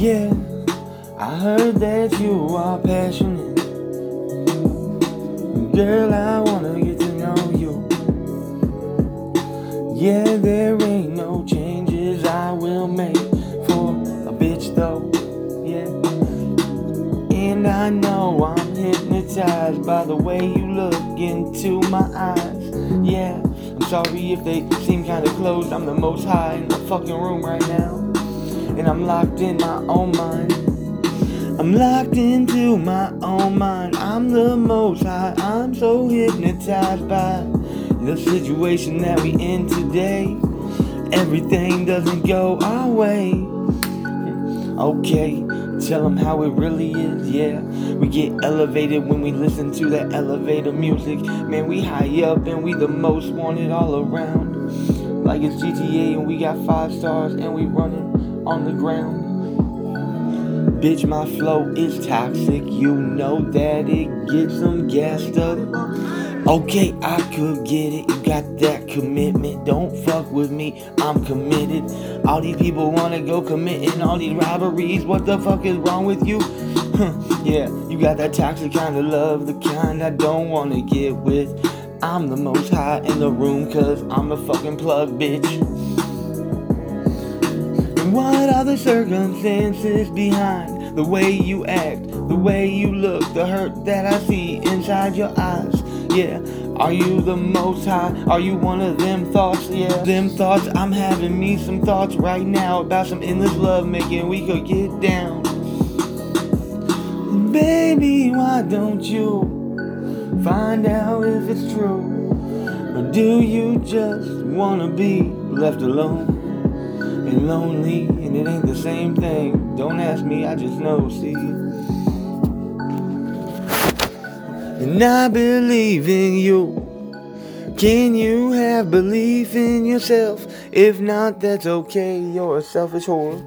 Yeah, I heard that you are passionate. Girl, I wanna get to know you. Yeah, there ain't no changes I will make for a bitch though. Yeah. And I know I'm hypnotized by the way you look into my eyes. Yeah, I'm sorry if they seem kinda closed. I'm the most high in the fucking room right now. And I'm locked in my own mind. I'm locked into my own mind. I'm the most high. I'm so hypnotized by the situation that we in today. Everything doesn't go our way. Okay, tell them how it really is, yeah. We get elevated when we listen to that elevator music. Man, we high up and we the most wanted all around. Like it's GTA and we got five stars and we running on the ground. Bitch, my flow is toxic. You know that it gets them gassed up. Okay, I could get it. You got that commitment. Don't fuck with me. I'm committed. All these people wanna go committing all these robberies. What the fuck is wrong with you? Yeah, you got that toxic kind of love, the kind I don't wanna get with. I'm the most high in the room, cause I'm a fucking plug, bitch. What are the circumstances behind the way you act, the way you look, the hurt that I see inside your eyes? Yeah, are you the most high? Are you one of them thoughts? Yeah, them thoughts. I'm having me some thoughts right now about some endless love making we could get down. Baby, why don't you find out if it's true? Or do you just wanna be left alone? And lonely, and it ain't the same thing. Don't ask me, I just know, see. And I believe in you. Can you have belief in yourself? If not, that's okay, you're a selfish whore.